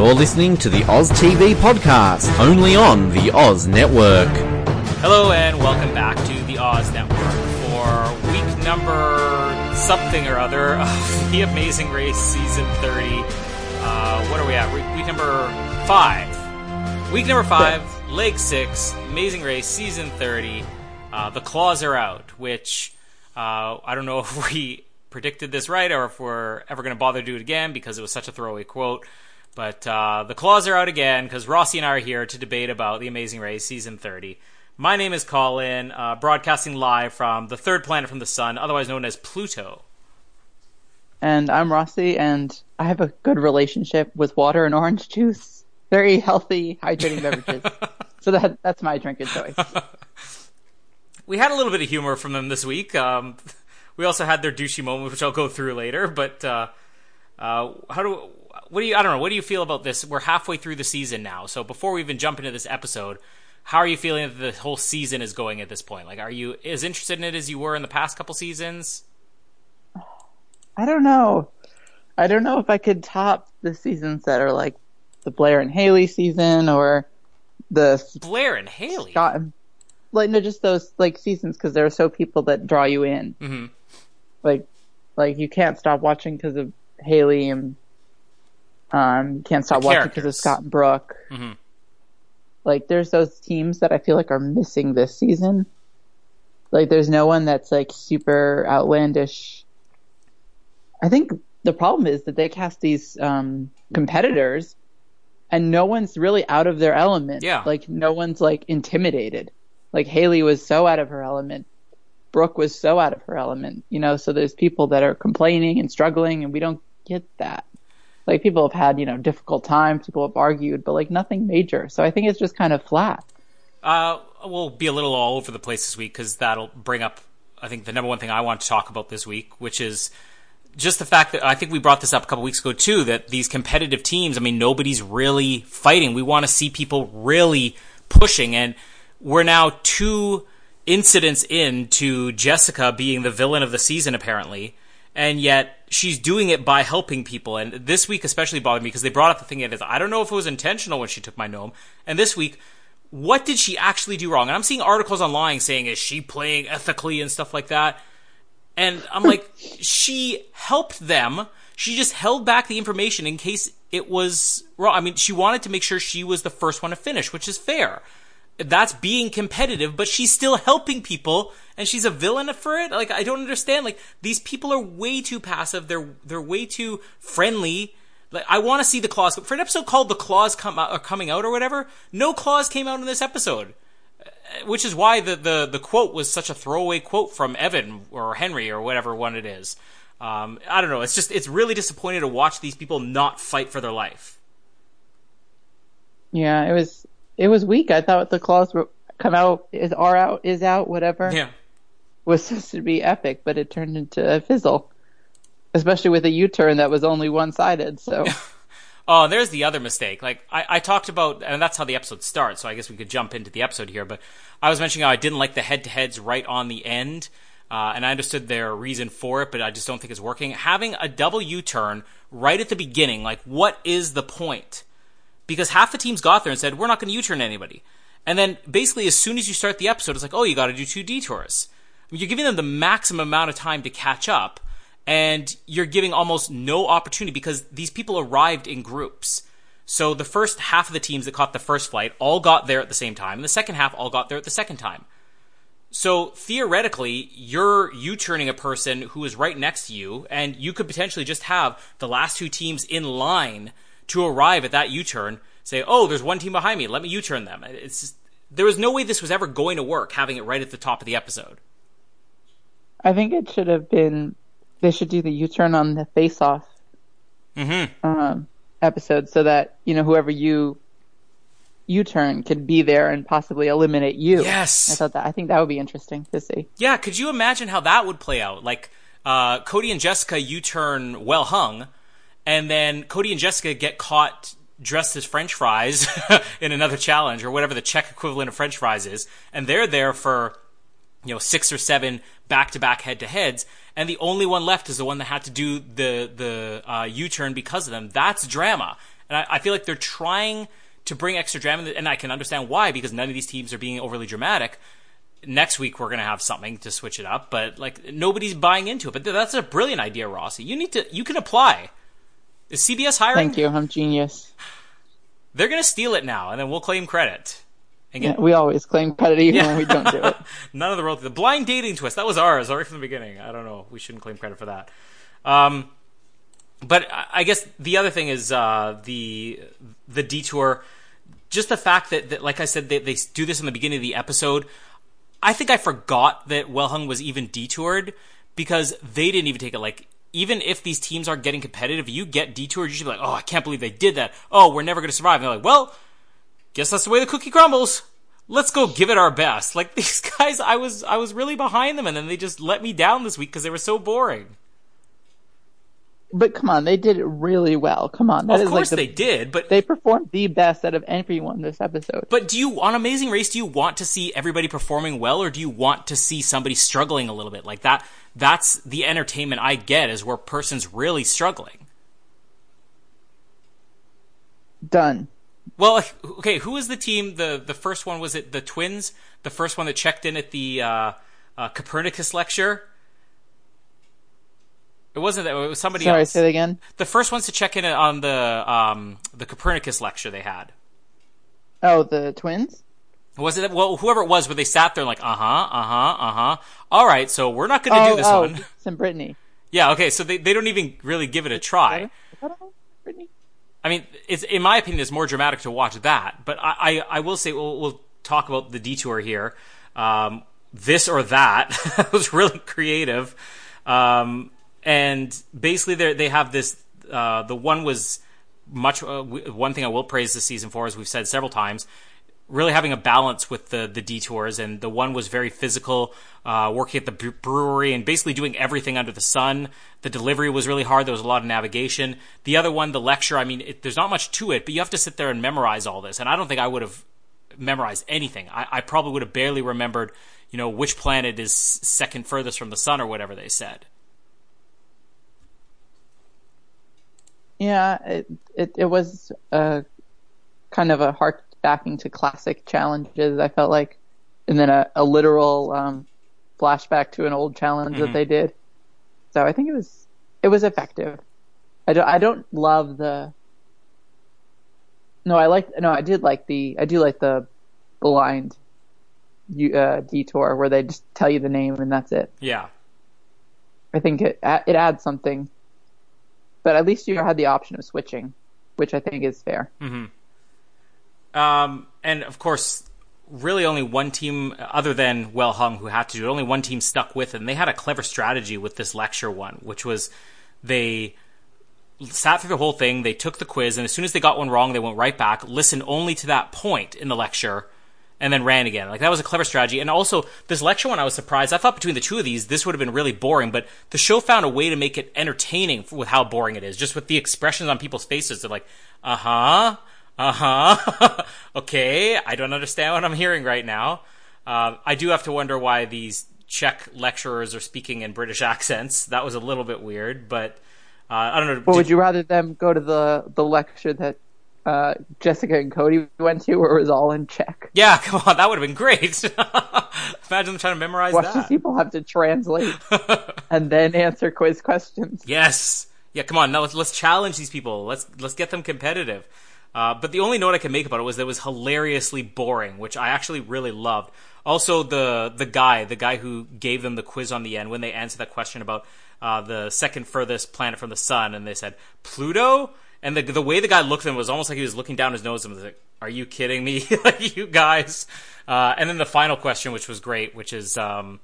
You're listening to the Oz TV podcast, only on the Oz Network. Hello and welcome back to the Oz Network for week number something or other of The Amazing Race Season 30. Uh, what are we at? Week, week number five. Week number five, leg six, Amazing Race Season 30. Uh, the claws are out, which uh, I don't know if we predicted this right or if we're ever going to bother to do it again because it was such a throwaway quote. But uh, the claws are out again because Rossi and I are here to debate about The Amazing Race Season 30. My name is Colin, uh, broadcasting live from the third planet from the sun, otherwise known as Pluto. And I'm Rossi, and I have a good relationship with water and orange juice. Very healthy, hydrating beverages. so that that's my drink of choice. we had a little bit of humor from them this week. Um, we also had their douchey moment, which I'll go through later. But uh, uh, how do what do you? I don't know. What do you feel about this? We're halfway through the season now, so before we even jump into this episode, how are you feeling that the whole season is going at this point? Like, are you as interested in it as you were in the past couple seasons? I don't know. I don't know if I could top the seasons that are like the Blair and Hayley season or the Blair and Hayley. Scott, like no, just those like seasons because there are so people that draw you in. Mm-hmm. Like, like you can't stop watching because of Hayley and um, can't stop watching because of. Scott and Brooke. Mhm. Like, there's those teams that I feel like are missing this season. Like, there's no one that's like super outlandish. I think the problem is that they cast these um, competitors, and no one's really out of their element. Yeah. Like, no one's like intimidated. Like Hayley was so out of her element. Brooke was so out of her element, you know, so there's people that are complaining and struggling and we don't get that. Like people have had, you know, difficult times, people have argued, but like nothing major. So I think it's just kind of flat. Uh, we'll be a little all over the place this week because that'll bring up, I think, the number one thing I want to talk about this week, which is just the fact that I think we brought this up a couple weeks ago too. That these competitive teams, I mean, nobody's really fighting. We want to see people really pushing, and we're now two incidents into Jessica being the villain of the season, apparently, and yet she's doing it by helping people. And this week especially bothered me because they brought up the thing that is, I don't know if it was intentional when she took my gnome, and this week what did she actually do wrong? And I'm seeing articles online saying, is she playing ethically and stuff like that? And I'm like, she helped them. She just held back the information in case it was wrong. I mean, she wanted to make sure she was the first one to finish, which is fair. That's being competitive, but she's still helping people, and she's a villain for it. Like, I don't understand. Like, these people are way too passive. They're they're way too friendly. Like, I want to see the claws for an episode called "The Claws Come Out" or "Coming Out" or whatever. No claws came out in this episode which is why the, the, the quote was such a throwaway quote from Evan or Henry or whatever one it is. Um, I don't know. It's just it's really disappointing to watch these people not fight for their life. Yeah, it was it was weak. I thought the claws were come out is are out is out whatever Yeah, was supposed to be epic, but it turned into a fizzle. Especially with a U-turn that was only one-sided. So Oh, there's the other mistake. Like I, I talked about, and that's how the episode starts. So I guess we could jump into the episode here. But I was mentioning how I didn't like the head-to-heads right on the end, uh, and I understood their reason for it, but I just don't think it's working. Having a double U-turn right at the beginning, like what is the point? Because half the teams got there and said, "We're not going to U-turn anybody," and then basically as soon as you start the episode, it's like, "Oh, you got to do two detours." I mean, you're giving them the maximum amount of time to catch up, and you're giving almost no opportunity because these people arrived in groups. So the first half of the teams that caught the first flight all got there at the same time, and the second half all got there at the second time. So theoretically, you're U-turning a person who is right next to you, and you could potentially just have the last two teams in line to arrive at that U-turn. Say, oh, there's one team behind me. Let me U-turn them. It's just, there was no way this was ever going to work having it right at the top of the episode. I think it should have been they should do the U-turn on the face-off Mm-hmm. um, episode so that you know whoever you U-turn could be there and possibly eliminate you. Yes. I thought that I think that would be interesting to see. Yeah, could you imagine how that would play out? Like, uh, Cody and Jessica U turn well hung, and then Cody and Jessica get caught dressed as French fries in another challenge or whatever the Czech equivalent of French fries is, and they're there for you know six or seven back to back head to heads, and the only one left is the one that had to do the the uh, U turn because of them. That's drama. And I, I feel like they're trying to bring extra drama, and I can understand why because none of these teams are being overly dramatic. Next week we're gonna have something to switch it up, but like nobody's buying into it. But that's a brilliant idea, Rossi. You need to, you can apply. Is CBS hiring? Thank you. I'm genius. They're gonna steal it now, and then we'll claim credit. Get, yeah, we always claim credit even yeah. when we don't do it. None of the royalty. The blind dating twist that was ours right from the beginning. I don't know. We shouldn't claim credit for that. Um, but I guess the other thing is uh, the the detour. Just the fact that, that like I said, they, they do this in the beginning of the episode. I think I forgot that Wellhung was even detoured because they didn't even take it. Like, even if these teams are getting competitive, you get detoured, you should be like, oh, I can't believe they did that. Oh, we're never going to survive. And they're like, well, guess that's the way the cookie crumbles. Let's go give it our best. Like these guys, I was I was really behind them, and then they just let me down this week because they were so boring. But come on, they did it really well. Come on, that of course like the, they did, but they performed the best out of everyone this episode. But do you on Amazing Race? Do you want to see everybody performing well, or do you want to see somebody struggling a little bit like that? That's the entertainment I get is where person's really struggling. Done. Well, okay. Who was the team? the The first one was it the twins? The first one that checked in at the uh, uh, Copernicus lecture. It wasn't that. It was somebody else. Sorry, else. say it again. The first ones to check in on the um, the Copernicus lecture they had. Oh, the twins. Was it well? Whoever it was, where they sat there like, uh huh, uh huh, uh huh. All right, so we're not going to oh, do this oh, one. Some Brittany. Yeah. Okay. So they they don't even really give it a try. Brittany. I mean, it's in my opinion, it's more dramatic to watch that. But I I, I will say we'll, we'll talk about the detour here. Um, this or that was really creative. Um, and basically they they have this. Uh, the one was much. Uh, one thing I will praise this season for, as we've said several times, really having a balance with the the detours. And the one was very physical, uh, working at the brewery and basically doing everything under the sun. The delivery was really hard. There was a lot of navigation. The other one, the lecture. I mean, it, there's not much to it, but you have to sit there and memorize all this. And I don't think I would have memorized anything. I, I probably would have barely remembered, you know, which planet is second furthest from the sun or whatever they said. Yeah, it it, it was a kind of a backing to classic challenges. I felt like, and then a, a literal um, flashback to an old challenge mm-hmm. that they did. So I think it was it was effective. I don't I don't love the. No, I like no, I did like the I do like the blind uh, detour where they just tell you the name and that's it. Yeah. I think it it adds something but at least you had the option of switching, which I think is fair. Mm-hmm. Um, and of course, really only one team, other than Well Hung, who had to do it, only one team stuck with it. And they had a clever strategy with this lecture one, which was they sat through the whole thing, they took the quiz, and as soon as they got one wrong, they went right back, listened only to that point in the lecture, and then ran again. Like that was a clever strategy. And also this lecture one, I was surprised. I thought between the two of these, this would have been really boring, but the show found a way to make it entertaining with how boring it is. Just with the expressions on people's faces. They're like, uh huh, uh huh, okay, I don't understand what I'm hearing right now. Uh, I do have to wonder why these Czech lecturers are speaking in British accents. That was a little bit weird, but uh, I don't know. Well, did, would you rather them go to the the lecture that uh, Jessica and Cody went to, where it was all in Czech. Yeah, come on, that would have been great. Imagine them trying to memorize Watch that. people have to translate and then answer quiz questions. Yes. Yeah, come on. Now let's let's challenge these people. Let's let's get them competitive. Uh, but the only note I can make about it was that it was hilariously boring, which I actually really loved. Also, the the guy, the guy who gave them the quiz on the end when they answered that question about uh, the second furthest planet from the sun, and they said Pluto and the the way the guy looked at him was almost like he was looking down his nose and was like, "Are you kidding me? like you guys?" Uh, and then the final question, which was great, which is, um,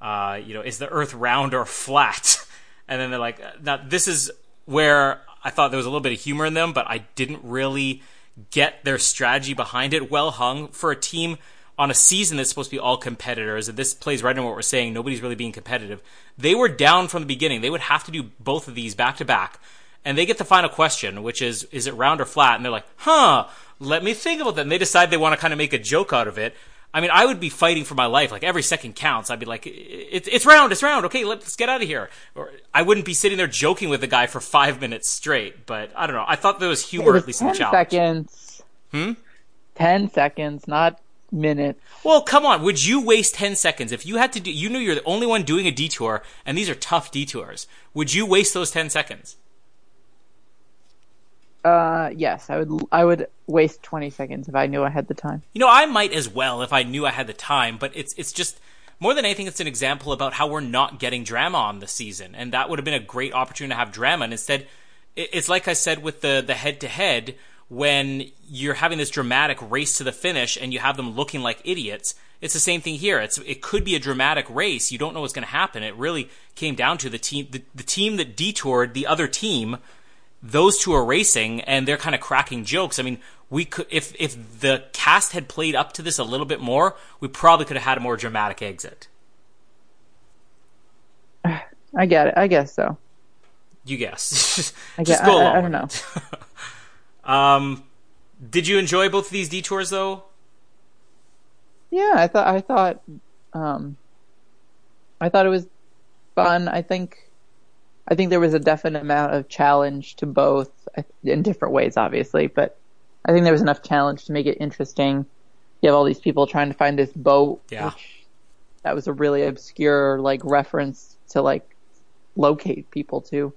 uh, you know, is the Earth round or flat? And then they're like, "Now this is where I thought there was a little bit of humor in them, but I didn't really get their strategy behind it. Well hung for a team." on a season that's supposed to be all competitors, and this plays right in what we're saying, nobody's really being competitive. They were down from the beginning. They would have to do both of these back to back and they get the final question, which is, is it round or flat? And they're like, huh, let me think about that. And they decide they want to kind of make a joke out of it. I mean, I would be fighting for my life. Like every second counts. I'd be like, it's it's round, it's round. Okay, let's get out of here. Or I wouldn't be sitting there joking with the guy for five minutes straight. But I don't know. I thought there was humor at least in the challenge. seconds. Hmm. Ten seconds, not minutes. Well, come on. Would you waste 10 seconds if you had to do, you knew you're the only one doing a detour and these are tough detours. Would you waste those 10 seconds? Uh, yes, I would. I would waste twenty seconds if I knew I had the time. You know, I might as well if I knew I had the time, but it's, it's just, more than anything, it's an example about how we're not getting drama on the season. And that would have been a great opportunity to have drama. And instead, it's like I said with the, the head to head, when you're having this dramatic race to the finish and you have them looking like idiots. It's the same thing here. It's it could be a dramatic race. You don't know what's going to happen. It really came down to the team the, the team that detoured the other team. Those two are racing and they're kind of cracking jokes. I mean, we could if if the cast had played up to this a little bit more, we probably could have had a more dramatic exit. I get it. I guess so. You guess. I guess. I, I, I don't know. Um, did you enjoy both of these detours though? Yeah, I thought I thought um, I thought it was fun. I think I think there was a definite amount of challenge to both in different ways, obviously, but I think there was enough challenge to make it interesting. You have all these people trying to find this boat, yeah. which that was a really obscure like reference to like locate people to.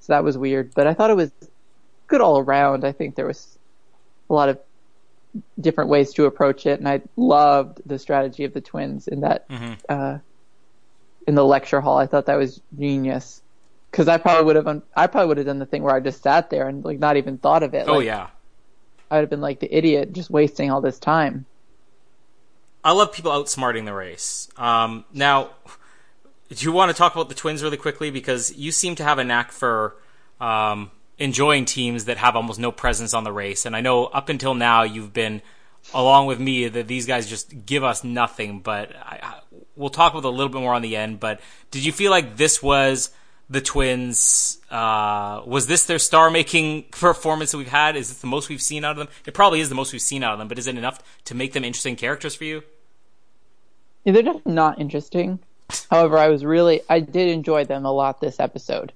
So that was weird, but I thought it was good all around. I think there was a lot of different ways to approach it, and I loved the strategy of the twins in that mm-hmm. uh, in the lecture hall. I thought that was genius because I probably would have I probably would have done the thing where I just sat there and like not even thought of it. Oh like, yeah, I would have been like the idiot just wasting all this time. I love people outsmarting the race. Um, now, do you want to talk about the twins really quickly because you seem to have a knack for um, enjoying teams that have almost no presence on the race. And I know up until now you've been along with me that these guys just give us nothing. But I, I, we'll talk about a little bit more on the end. But did you feel like this was the Twins? Uh, was this their star-making performance that we've had? Is this the most we've seen out of them? It probably is the most we've seen out of them. But is it enough to make them interesting characters for you? They're just not interesting. However, I was really I did enjoy them a lot this episode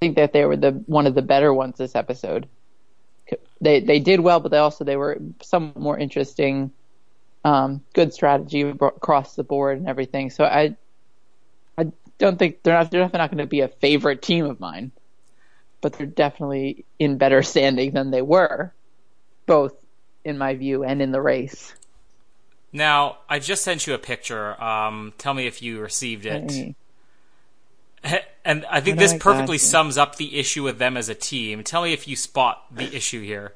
I think that they were the one of the better ones this episode. They they did well, but they also they were somewhat more interesting. Um, good strategy across the board and everything. So I don't think they're not they're definitely not going to be a favorite team of mine, but they're definitely in better standing than they were, both in my view and in the race. Now I just sent you a picture. Um, tell me if you received it. Hey. And I think this perfectly sums up the issue with them as a team. Tell me if you spot the issue here.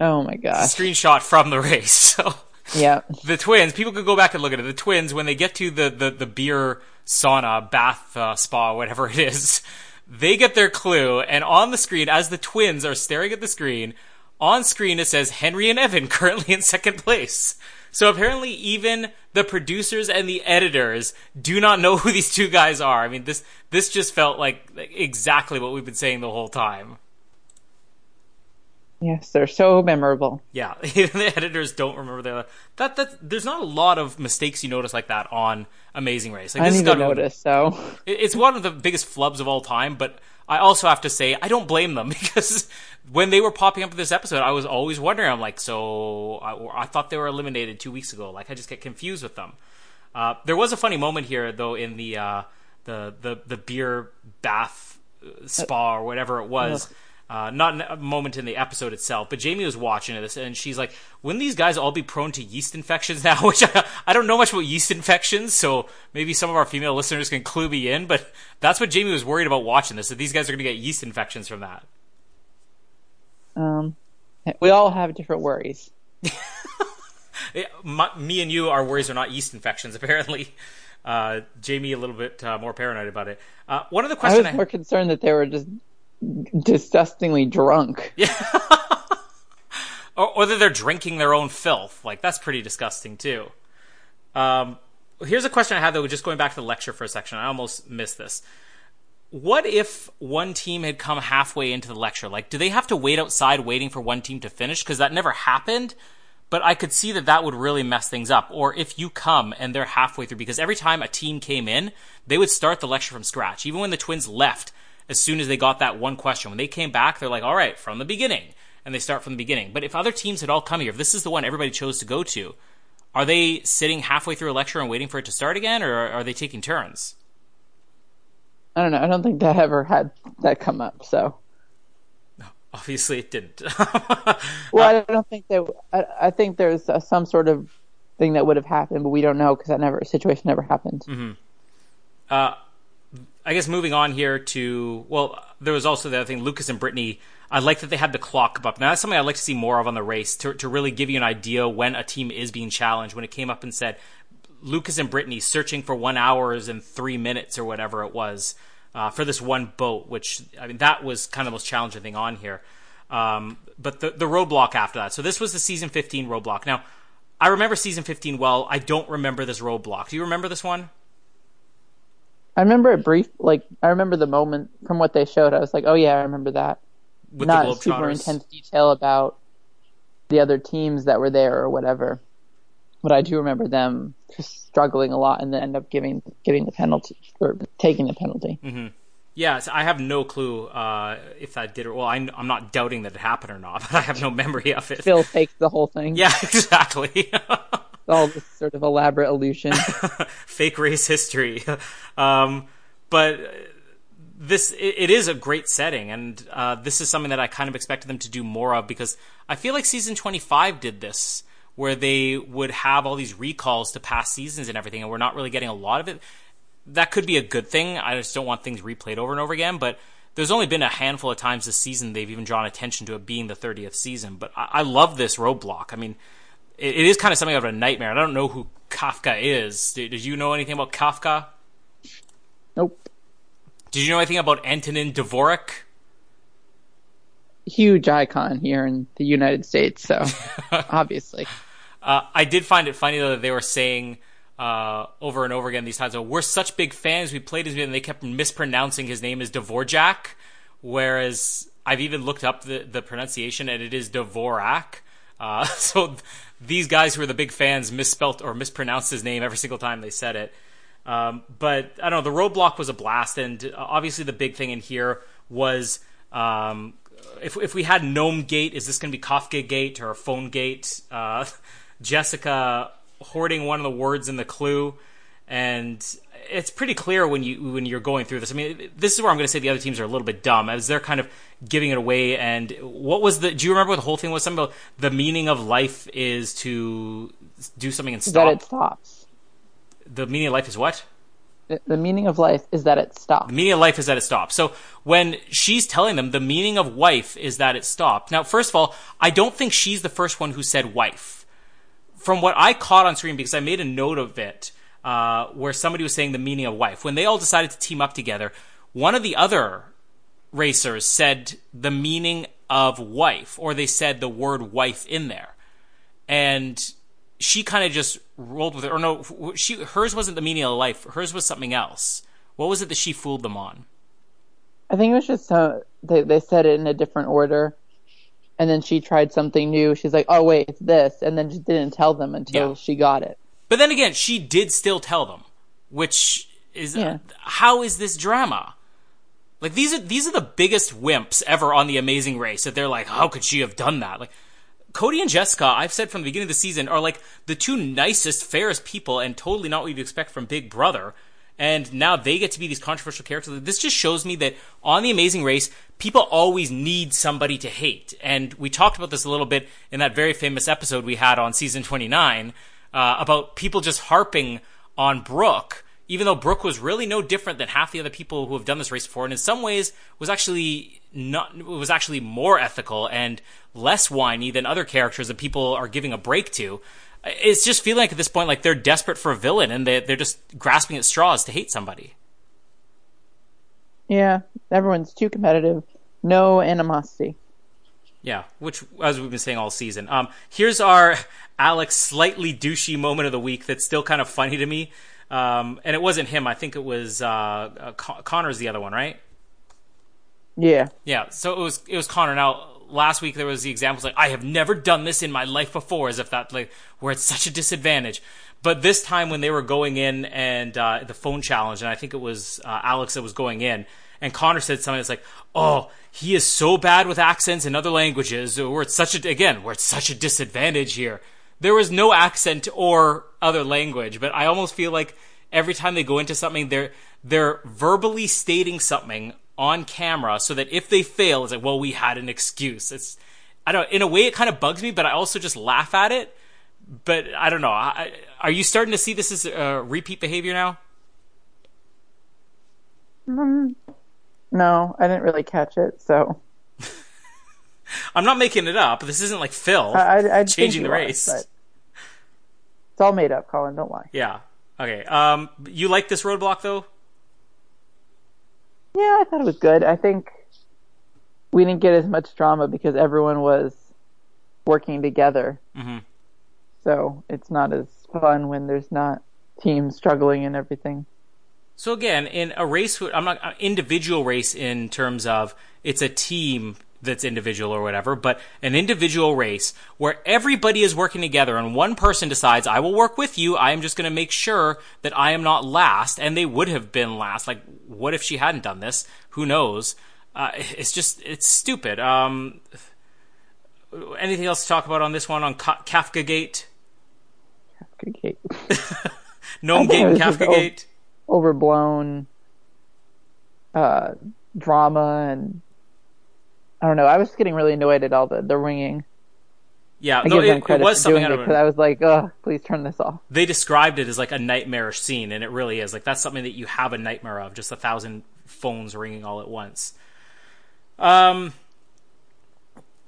Oh my gosh. Screenshot from the race. So yeah. The twins, people could go back and look at it. The twins, when they get to the, the, the beer sauna, bath uh, spa, whatever it is, they get their clue. And on the screen, as the twins are staring at the screen, on screen it says Henry and Evan currently in second place. So apparently, even the producers and the editors do not know who these two guys are. I mean, this this just felt like exactly what we've been saying the whole time. Yes, they're so memorable. Yeah, the editors don't remember the that that. There's not a lot of mistakes you notice like that on Amazing Race. Like, I didn't even notice. So it's one of the biggest flubs of all time. But I also have to say I don't blame them because when they were popping up in this episode, I was always wondering. I'm like, so I, I thought they were eliminated two weeks ago. Like I just get confused with them. Uh, there was a funny moment here though in the uh, the the the beer bath uh, spa or whatever it was. Uh, not a moment in the episode itself, but Jamie was watching this and she's like, "Wouldn't these guys all be prone to yeast infections now?" Which I, I don't know much about yeast infections, so maybe some of our female listeners can clue me in. But that's what Jamie was worried about watching this. That these guys are going to get yeast infections from that. Um, we all have different worries. my, me and you, our worries are not yeast infections. Apparently, uh, Jamie a little bit uh, more paranoid about it. Uh, one of the questions I was more I... concerned that they were just disgustingly drunk. Yeah. or, or, that they're drinking their own filth. Like that's pretty disgusting too. Um, here's a question I had though. Just going back to the lecture for a section, I almost missed this what if one team had come halfway into the lecture? Like, do they have to wait outside waiting for one team to finish? Because that never happened. but I could see that that would really mess things up. Or if you come and they're halfway through, because every time a team came in, they would start the lecture from scratch. Even when the Twins left, as soon as they got that one question, when they came back, they're like, all right, from the beginning. And they start from the beginning. But if other teams had all come here, if this is the one everybody chose to go to, are they sitting halfway through a lecture and waiting for it to start again, or are they taking turns? I don't know. I don't think that ever had that come up. So obviously, it didn't. well, I don't think that. I, I think there's uh, some sort of thing that would have happened, but we don't know because that never situation never happened. Mm-hmm. Uh, I guess moving on here to well, there was also the other thing. Lucas and Brittany. I like that they had the clock up. Now that's something I'd like to see more of on the race to to really give you an idea when a team is being challenged. When it came up and said Lucas and Brittany searching for one hours and three minutes or whatever it was uh, for this one boat, which I mean that was kind of the most challenging thing on here. Um, but the the roadblock after that. So this was the season 15 roadblock. Now I remember season 15 well. I don't remember this roadblock. Do you remember this one? I remember it brief. Like I remember the moment from what they showed. I was like, oh yeah, I remember that. With Not super intense detail about the other teams that were there or whatever, but I do remember them just struggling a lot and then end up giving giving the penalty or taking the penalty. Mm-hmm. Yeah, so I have no clue uh, if that did or well. I'm, I'm not doubting that it happened or not, but I have no memory of it. Phil faked the whole thing. Yeah, exactly. all this sort of elaborate illusion, fake race history. Um, but this it, is a great setting, and uh, this is something that I kind of expected them to do more of because I feel like season 25 did this where they would have all these recalls to past seasons and everything, and we're not really getting a lot of it. That could be a good thing. I just don't want things replayed over and over again, but there's only been a handful of times this season they've even drawn attention to it being the 30th season. But I, I love this roadblock. I mean, it, it is kind of something of a nightmare. I don't know who Kafka is. Did, did you know anything about Kafka? Nope. Did you know anything about Antonin Dvorak? Huge icon here in the United States, so obviously. Uh, I did find it funny though that they were saying uh, over and over again these times, oh, "We're such big fans. We played his music and they kept mispronouncing his name as Dvorak, whereas I've even looked up the, the pronunciation and it is Dvorak. Uh, so these guys who are the big fans misspelt or mispronounced his name every single time they said it. Um, but I don't know. The roadblock was a blast, and uh, obviously the big thing in here was um, if if we had Gnome Gate, is this going to be Kafka Gate or Phone Gate? Uh, Jessica hoarding one of the words in the clue, and it's pretty clear when you when you're going through this. I mean, this is where I'm going to say the other teams are a little bit dumb as they're kind of giving it away. And what was the? Do you remember what the whole thing was? Something about the meaning of life is to do something and stop. That it stops. The meaning of life is what? The meaning of life is that it stops. The meaning of life is that it stops. So when she's telling them the meaning of wife is that it stopped. Now, first of all, I don't think she's the first one who said wife. From what I caught on screen, because I made a note of it, uh, where somebody was saying the meaning of wife. When they all decided to team up together, one of the other racers said the meaning of wife, or they said the word wife in there. And she kind of just rolled with it. Or no, she hers wasn't the meaning of life. Hers was something else. What was it that she fooled them on? I think it was just uh, they they said it in a different order, and then she tried something new. She's like, "Oh wait, it's this," and then just didn't tell them until yeah. she got it. But then again, she did still tell them, which is yeah. uh, how is this drama? Like these are these are the biggest wimps ever on the Amazing Race. That they're like, how could she have done that? Like Cody and Jessica, I've said from the beginning of the season, are like the two nicest, fairest people, and totally not what you'd expect from Big Brother. And now they get to be these controversial characters. This just shows me that on the Amazing Race, people always need somebody to hate. And we talked about this a little bit in that very famous episode we had on season 29 uh, about people just harping on Brooke, even though Brooke was really no different than half the other people who have done this race before, and in some ways was actually not was actually more ethical and less whiny than other characters that people are giving a break to. It's just feeling like at this point like they're desperate for a villain and they they're just grasping at straws to hate somebody. Yeah, everyone's too competitive. No animosity. Yeah, which as we've been saying all season. Um, here's our Alex slightly douchey moment of the week that's still kind of funny to me. Um, and it wasn't him. I think it was uh, uh, Con- Conor's the other one, right? Yeah. Yeah. So it was it was Conor. Now last week there was the examples like I have never done this in my life before, as if that like where at such a disadvantage. But this time when they were going in and uh, the phone challenge, and I think it was uh, Alex that was going in, and Conor said something that's like, "Oh, he is so bad with accents in other languages. We're at such a again, we're at such a disadvantage here." There was no accent or other language, but I almost feel like every time they go into something, they're they're verbally stating something on camera so that if they fail, it's like, well, we had an excuse. It's I don't. In a way, it kind of bugs me, but I also just laugh at it. But I don't know. I, are you starting to see this as uh, repeat behavior now? Mm, no, I didn't really catch it, so I'm not making it up. This isn't like Phil I, I, changing the you are, race. it's all made up, Colin. Don't lie. Yeah. Okay. Um, you like this roadblock though? Yeah, I thought it was good. I think we didn't get as much drama because everyone was working together. Mhm. So it's not as fun when there's not teams struggling and everything. So again, in a race, I'm not uh, individual race in terms of it's a team that's individual or whatever, but an individual race where everybody is working together and one person decides, I will work with you. I am just going to make sure that I am not last. And they would have been last. Like, what if she hadn't done this? Who knows? Uh, it's just, it's stupid. Um, anything else to talk about on this one on Ka- Kafka Gate? Kafka. Gnome Gate and was Kafka Gate? Overblown uh, drama and I don't know. I was getting really annoyed at all the the ringing. Yeah, I no, it, it was something it because I was like, "Ugh, please turn this off." they described it as like a nightmarish scene, and it really is. Like that's something that you have a nightmare of, just a thousand phones ringing all at once. Um,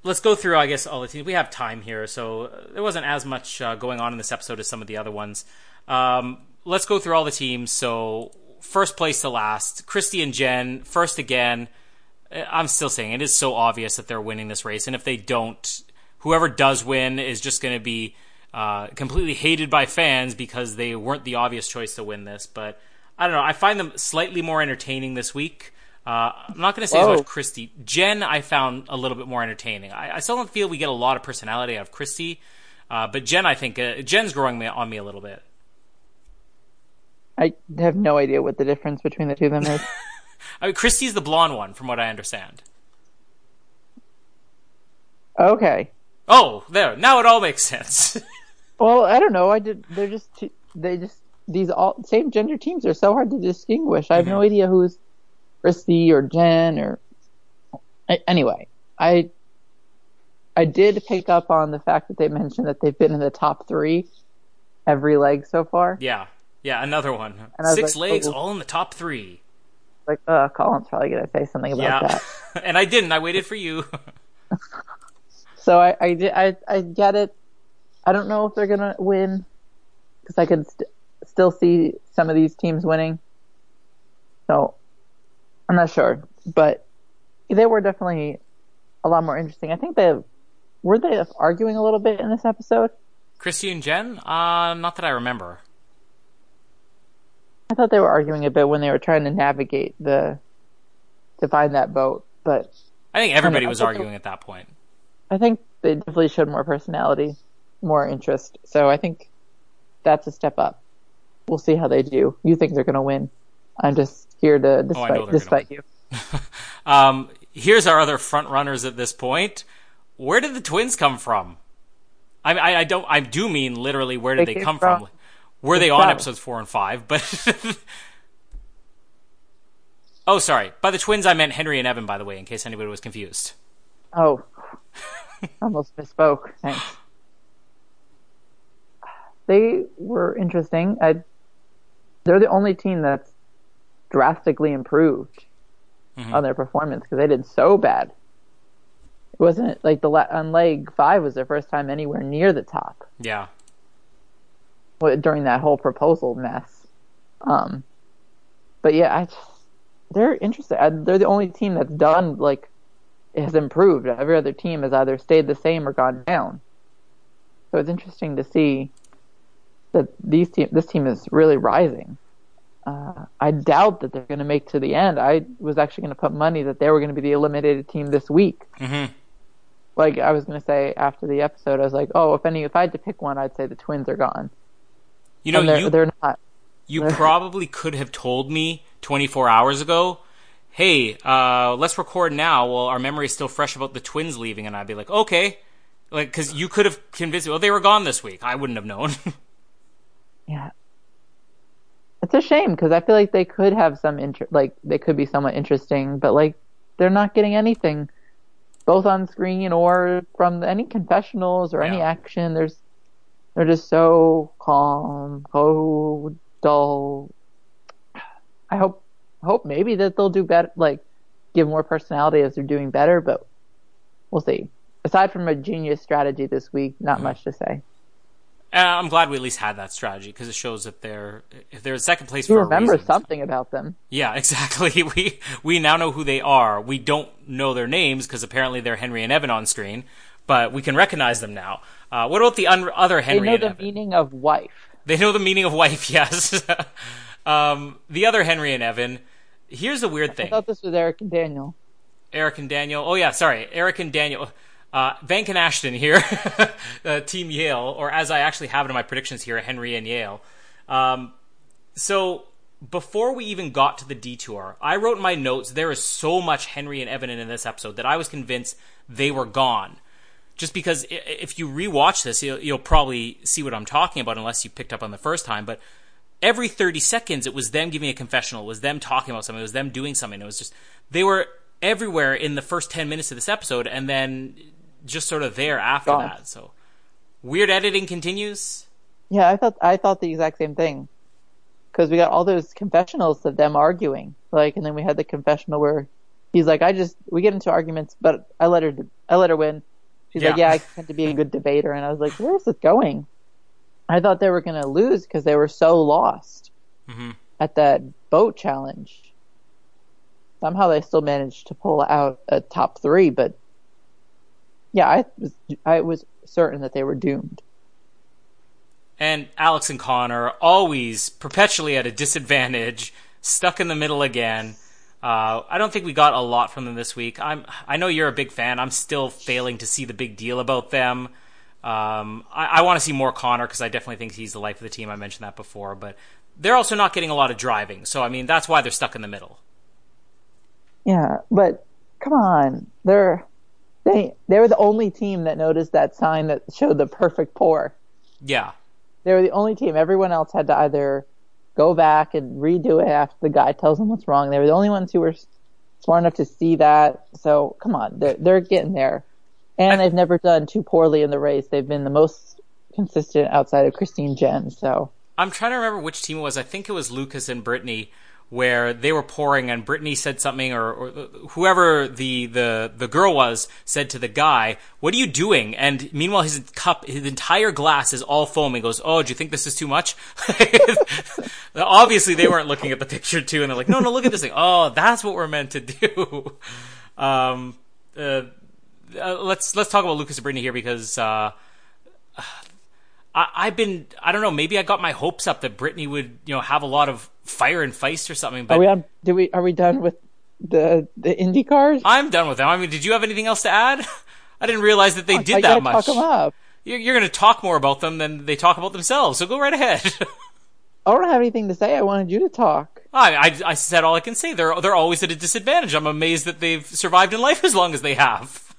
let's go through, I guess, all the teams. We have time here, so uh, there wasn't as much uh, going on in this episode as some of the other ones. Um, let's go through all the teams. So first place to last, Kristi and Jen, first again. Uh, I'm still saying it is so obvious that they're winning this race, and if they don't, whoever does win is just going to be uh, completely hated by fans because they weren't the obvious choice to win this. But I don't know. I find them slightly more entertaining this week. Uh, I'm not going to say as much Kristi. Jen, I found a little bit more entertaining. I, I still don't feel we get a lot of personality out of Kristi, uh, but Jen, I think uh, Jen's growing me, on me a little bit. I have no idea what the difference between the two of them is. I mean, Kristi's the blonde one, from what I understand. okay. Oh, there. Now it all makes sense. Well, I don't know. I did. They're just they just these all same gender teams are so hard to distinguish. I have no mm-hmm. idea who's Christy or Jen or A- anyway. I I did pick up on the fact that they mentioned that they've been in the top three every leg so far. yeah. Yeah, another one. Six like, legs, oh. all in the top three. Like, uh, Colin's probably gonna say something about Yeah. that. and I didn't. I waited for you. So I, I did, I, I get it. I don't know if they're gonna win because I could st- still see some of these teams winning. So I'm not sure, but they were definitely a lot more interesting. I think they were they arguing a little bit in this episode. Kristi and Jen? Uh, not that I remember. I thought they were arguing a bit when they were trying to navigate the to find that boat, but I think everybody I was thought- arguing at that point. I think they definitely showed more personality, more interest. So I think that's a step up. We'll see how they do. You think they're going to win? I'm just here to Oh, despite gonna despite you. Um, here's our other front runners at this point. Where did the twins come from? I, I, I don't. I do mean literally. Where did They they, come from? from Were they on episodes four and five? But oh, sorry. By the twins, I meant Henry and Evan. By the way, in case anybody was confused. Oh, almost misspoke. Thanks. They were interesting. I, they're the only team that's drastically improved Mm-hmm. on their performance because they did so bad. It wasn't like the la- on leg five was their first time anywhere near the top. Yeah. During that whole proposal mess. Um, but yeah, I just, they're interesting. I, they're the only team that's done like has improved. Every other team has either stayed the same or gone down. So it's interesting to see that these team this team is really rising. Uh, I doubt that they're going to make to the end. I was actually going to put money that they were going to be the eliminated team this week. Mhm. like I was gonna say after the episode, I was like, oh, if any, if I had to pick one, I'd say the twins are gone. You know, they're, you they're not. you probably could have told me 24 hours ago, "Hey, uh, let's record now." Well, our memory is still fresh about the twins leaving, and I'd be like, "Okay," like because you could have convinced me. Well, they were gone this week. I wouldn't have known. Yeah. It's a shame because I feel like they could have some interest, like they could be somewhat interesting, but like they're not getting anything, both on screen or from any confessionals or any action. There's they're just so calm, so dull. I hope hope maybe that they'll do better, like give more personality as they're doing better, but we'll see. Aside from a genius strategy this week, not Mm-hmm. much to say. Uh, I'm glad we at least had that strategy because it shows that they're if they're in second place for remember a reason. something about them. Yeah, exactly. We we now know who they are. We don't know their names because apparently they're Henry and Evan on screen, but we can recognize them now. Uh, what about the un- other Henry? They know and the Evan? meaning of wife. They know the meaning of wife. Yes. um, the other Henry and Evan. Here's a weird thing. I thought this was Eric and Daniel. Eric and Daniel. Oh yeah, sorry, Eric and Daniel. Uh, and Ashton here, uh, Team Yale, or as I actually have it in my predictions here, Henry and Yale. Um, so before we even got to the detour, I wrote in my notes there is so much Henry and Evan in this episode that I was convinced they were gone. Just because if you rewatch this, you'll, you'll probably see what I'm talking about, unless you picked up on the first time. But every 30 seconds it was them giving a confessional it was them talking about something it was them doing something it was just they were everywhere in the first 10 minutes of this episode and then just sort of there after Gone. that so weird editing continues Yeah, I thought I thought the exact same thing. Because we got all those confessionals of them arguing, like, and then we had the confessional where he's like, "I just we get into arguments, but I let her I let her win." She's like, Yeah. "Yeah, I tend to be a good debater," and I was like, "Where is this going?" I thought they were gonna lose because they were so lost Mhm. at that boat challenge. Somehow they still managed to pull out a top three, but yeah, I was I was certain that they were doomed. and alex and conor always perpetually at a disadvantage stuck in the middle again uh, I don't think we got a lot from them this week. I'm, I know you're a big fan. I'm still failing to see the big deal about them. Um, I, I want to see more Conor because I definitely think he's the life of the team. I mentioned that before, but they're also not getting a lot of driving. So I mean, that's why they're stuck in the middle. Yeah, but come on, they're they they were the only team that noticed that sign that showed the perfect pour. Yeah, They were the only team. Everyone else had to either go back and redo it after the guy tells them what's wrong. They were the only ones who were smart enough to see that. So come on, they're they're getting there, and they've never done too poorly in the race. They've been the most consistent outside of Christine Jen. So I'm trying to remember which team it was. I think it was Lucas and Brittany, where they were pouring, and Brittany said something, or, or whoever the, the the girl was said to the guy, "What are you doing?" And meanwhile, his cup, his entire glass is all foam. He goes, "Oh, do you think this is too much?" Obviously, they weren't looking at the picture too, and they're like, "No, no, look at this thing. Oh, that's what we're meant to do." Um, uh, uh, let's let's talk about Lucas and Brittany here because. Uh, I, I've been, I don't know, maybe I got my hopes up that Brittany would, you know, have a lot of fire and feist or something, but are we on? Do we are we done with the the Indy cars? I'm done with them. I mean, did you have anything else to add? I didn't realize that they did I that much. talk them up. You're, you're going to talk more about them than they talk about themselves, so go right ahead. I don't have anything to say. I wanted you to talk. I, I, I said all I can say. They're, they're always at a disadvantage. I'm amazed that they've survived in life as long as they have.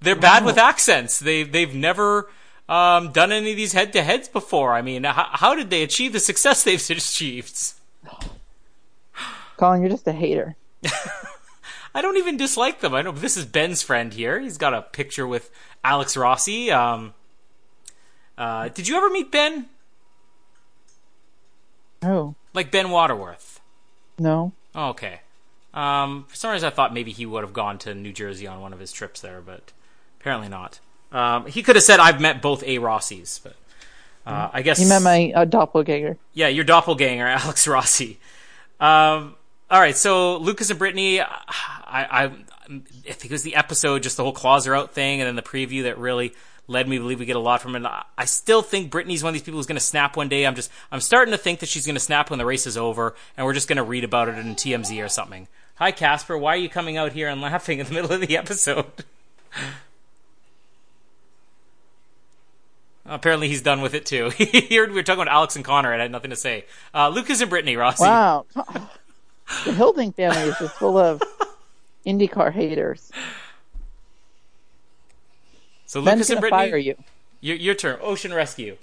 They're bad with accents. They, they've never um, done any of these head to heads before. I mean, how, how did they achieve the success they've achieved? Colin, you're just a hater. I don't even dislike them. I know this is Ben's friend here. He's got a picture with Alex Rossi. Um, uh, did you ever meet Ben? Oh Like Ben Waterworth? no. Oh, okay. Um, for some reason, I thought maybe he would have gone to New Jersey on one of his trips there, but apparently not. Um, he could have said, "I've met both A Rossis," but uh, I guess He met my uh, doppelganger. yeah, your doppelganger, Alex Rossi. Um, all right, so Lucas and Brittany, I, I, I think it was the episode, just the whole claws are out thing, and then the preview that really led me to believe we get a lot from it. I- I still think Brittany's one of these people who's going to snap one day. I'm just, I'm starting to think that she's going to snap when the race is over, and we're just going to read about it in TMZ or something. Hi, Casper. Why are you coming out here and laughing in the middle of the episode? Apparently, he's done with it too. he heard we were talking about Alex and Conor, and I had nothing to say. Uh, Lucas and Brittany, Rossi. Wow. the Hilding family is just full of IndyCar haters. So Ben's Lucas and Brittany, fire you. Your, your turn. Ocean Rescue.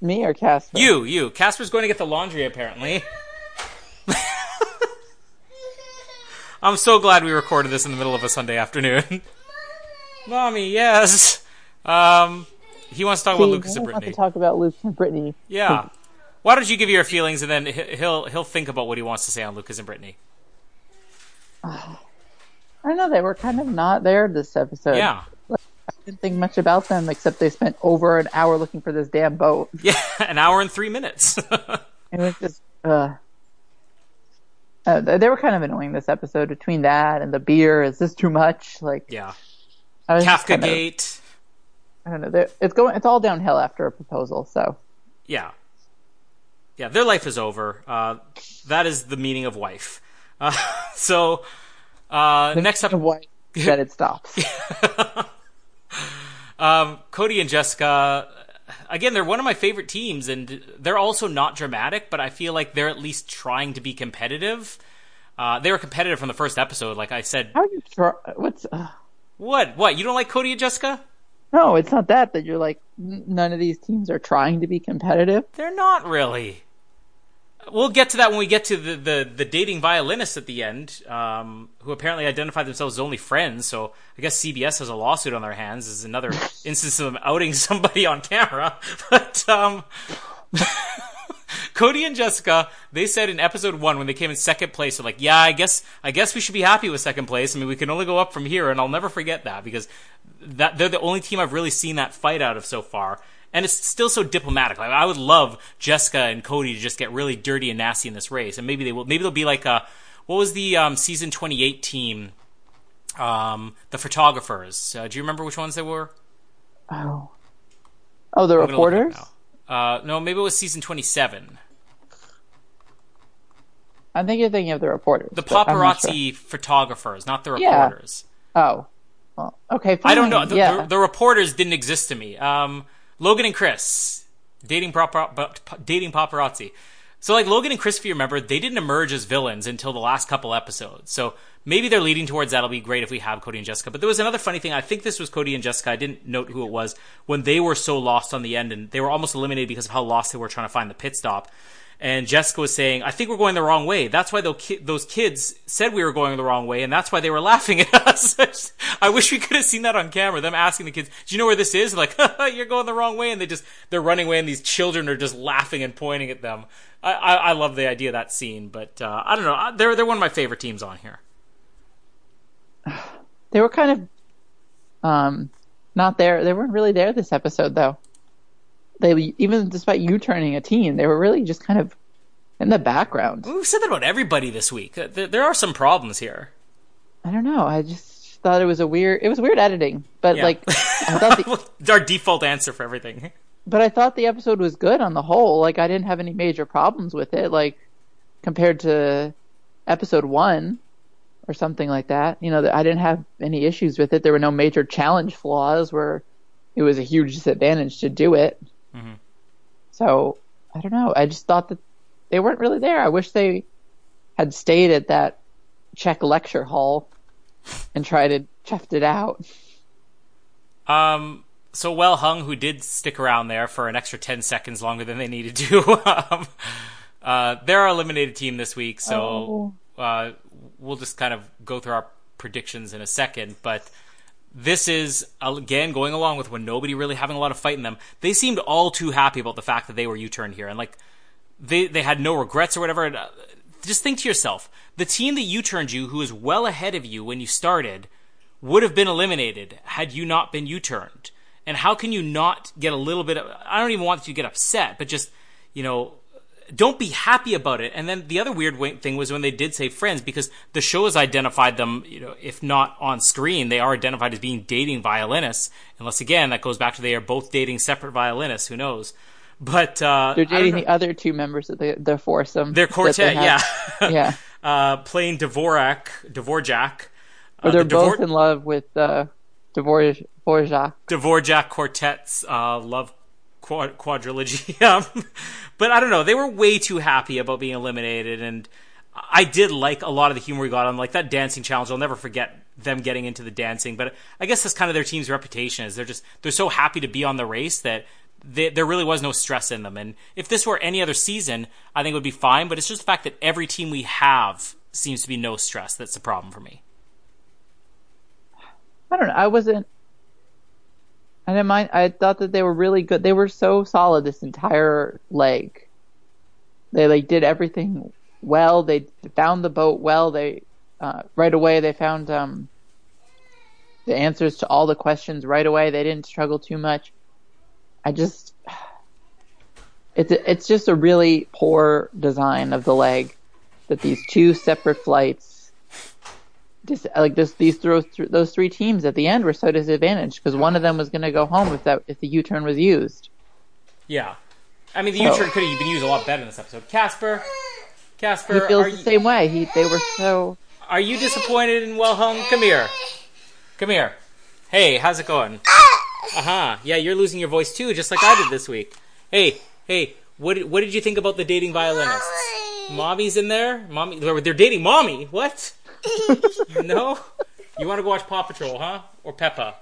Me or Casper? You, you. Casper's going to get the laundry, apparently. I'm so glad we recorded this in the middle of a Sunday afternoon. Mommy, yes. Um, he wants to talk See, about Lucas and want Brittany. to talk about Lucas and Brittany. Yeah. Why don't you give your feelings and then he- he'll he'll think about what he wants to say on Lucas and Brittany. I don't know. They were kind of not there this episode. Yeah. I didn't think much about them except they spent over an hour looking for this damn boat. Yeah, an hour and three minutes. It was just, uh, uh, they were kind of annoying this episode. Between that and the beer, is this too much? Like, yeah. Kafka of- Gate. I don't know. It's going. It's all downhill after a proposal. So Yeah. Yeah, their life is over. Uh, that is the meaning of wife. Uh, so, uh, next up, why that it stops. um, Cody and Jessica. Again, they're one of my favorite teams, and they're also not dramatic, but I feel like they're at least trying to be competitive. Uh, they were competitive from the first episode, like I said. How are you? Try, what's? What? What? You don't like Cody and Jessica? no, it's not that. That you're like none of these teams are trying to be competitive. They're not really. We'll get to that when we get to the, the, the dating violinists at the end, um, who apparently identify themselves as only friends. So I guess CBS has a lawsuit on their hands. This is another instance of them outing somebody on camera. But um, Cody and Jessica, they said in episode one when they came in second place, they're like, "Yeah, I guess I guess we should be happy with second place. I mean, we can only go up from here." And I'll never forget that because that they're the only team I've really seen that fight out of so far. And it's still so diplomatic. Like I would love Jessica and Cody to just get really dirty and nasty in this race, and maybe they will. Maybe they'll be like, uh, what was the um, season twenty eight team? Um, the photographers. Uh, do you remember which ones they were? Oh, oh, the I'm gonna look it up reporters. Uh, no, maybe it was season twenty seven. I think you're thinking of the reporters. The but I'm not paparazzi photographers, not the reporters. sure. Oh, well, okay. I don't know. The, yeah. the, the reporters didn't exist to me. Um, Logan and Chris dating dating paparazzi. So like Logan and Chris, if you remember, they didn't emerge as villains until the last couple episodes. So maybe they're leading towards that'll be great if we have Cody and Jessica. But there was another funny thing. I think this was Cody and Jessica. I didn't note who it was when they were so lost on the end and they were almost eliminated because of how lost they were trying to find the pit stop. And Jessica was saying, "I think we're going the wrong way." That's why those ki- those kids said we were going the wrong way, and that's why they were laughing at us. I wish we could have seen that on camera. Them asking the kids, "Do you know where this is?" Like, "You're going the wrong way," and they just they're running away, and these children are just laughing and pointing at them. I I, I love the idea of that scene, but uh, I don't know. They're they're one of my favorite teams on here. They were kind of um not there. They weren't really there this episode though. They even despite you turning a team, they were really just kind of in the background. We've said that about everybody this week. Uh, There, there are some problems here. I don't know. I just thought it was a weird. It was weird editing, but Yeah. like I thought the, Our default answer for everything. but I thought the episode was good on the whole. Like I didn't have any major problems with it. Like compared to episode one or something like that. You know, I didn't have any issues with it. There were no major challenge flaws where it was a huge disadvantage to do it. So I don't know. I just thought that they weren't really there. I wish they had stayed at that Czech lecture hall and tried to chuffed it out. Um, so well hung, who did stick around there for an extra ten seconds longer than they needed to. um, uh, they're our eliminated team this week, so uh, we'll just kind of go through our predictions in a second. But this is again going along with when nobody really having a lot of fight in them. They seemed all too happy about the fact that they were U-turned here, and like they they had no regrets or whatever. Uh, Just think to yourself: the team that U-turned you, who is well ahead of you when you started, would have been eliminated had you not been U-turned. And how can you not get a little bit of, I don't even want you to get upset, but just, you know, don't be happy about it. And then the other weird thing was when they did say friends, because the show has identified them, you know, if not on screen, they are identified as being dating violinists. Unless again, that goes back to they are both dating separate violinists. Who knows? But uh, They're dating the other two members of the the foursome. their quartet, yeah, yeah. uh, playing Dvorak, Dvorak. Uh, Or they're the Dvor- both in love with uh, Dvorak. Dvorak. Dvorak Quartet's uh, love quad- quadrilogy. Um, but I don't know. They were way too happy about being eliminated, and I did like a lot of the humor we got on, like that dancing challenge. I'll never forget them getting into the dancing. But I guess that's kind of their team's reputation is they're just they're so happy to be on the race that they, there really was no stress in them. And if this were any other season, I think it would be fine. But it's just the fact that every team we have seems to be no stress that's the problem for me. I don't know. I wasn't. I didn't mind. I thought that they were really good. They were so solid this entire leg. They like did everything well. They found the boat well. They uh, right away they found um, the answers to all the questions right away. They didn't struggle too much. I just it's a, it's just a really poor design of the leg that these two separate flights just like this these those those three teams at the end were so disadvantaged because one of them was going to go home if that if the U-turn was used. Yeah, I mean the So- U-turn could have been used a lot better in this episode. Casper, Casper, He feels are the you, same way. He they were so are you disappointed in Well Hung? Come here, come here. Hey, how's it going? Uh huh. Yeah, you're losing your voice too, just like I did this week. Hey, hey, what did, what did you think about the dating violinists? Mommy's in there. Mommy, they're dating mommy. What? no. You want to go watch Paw Patrol, huh? Or Peppa?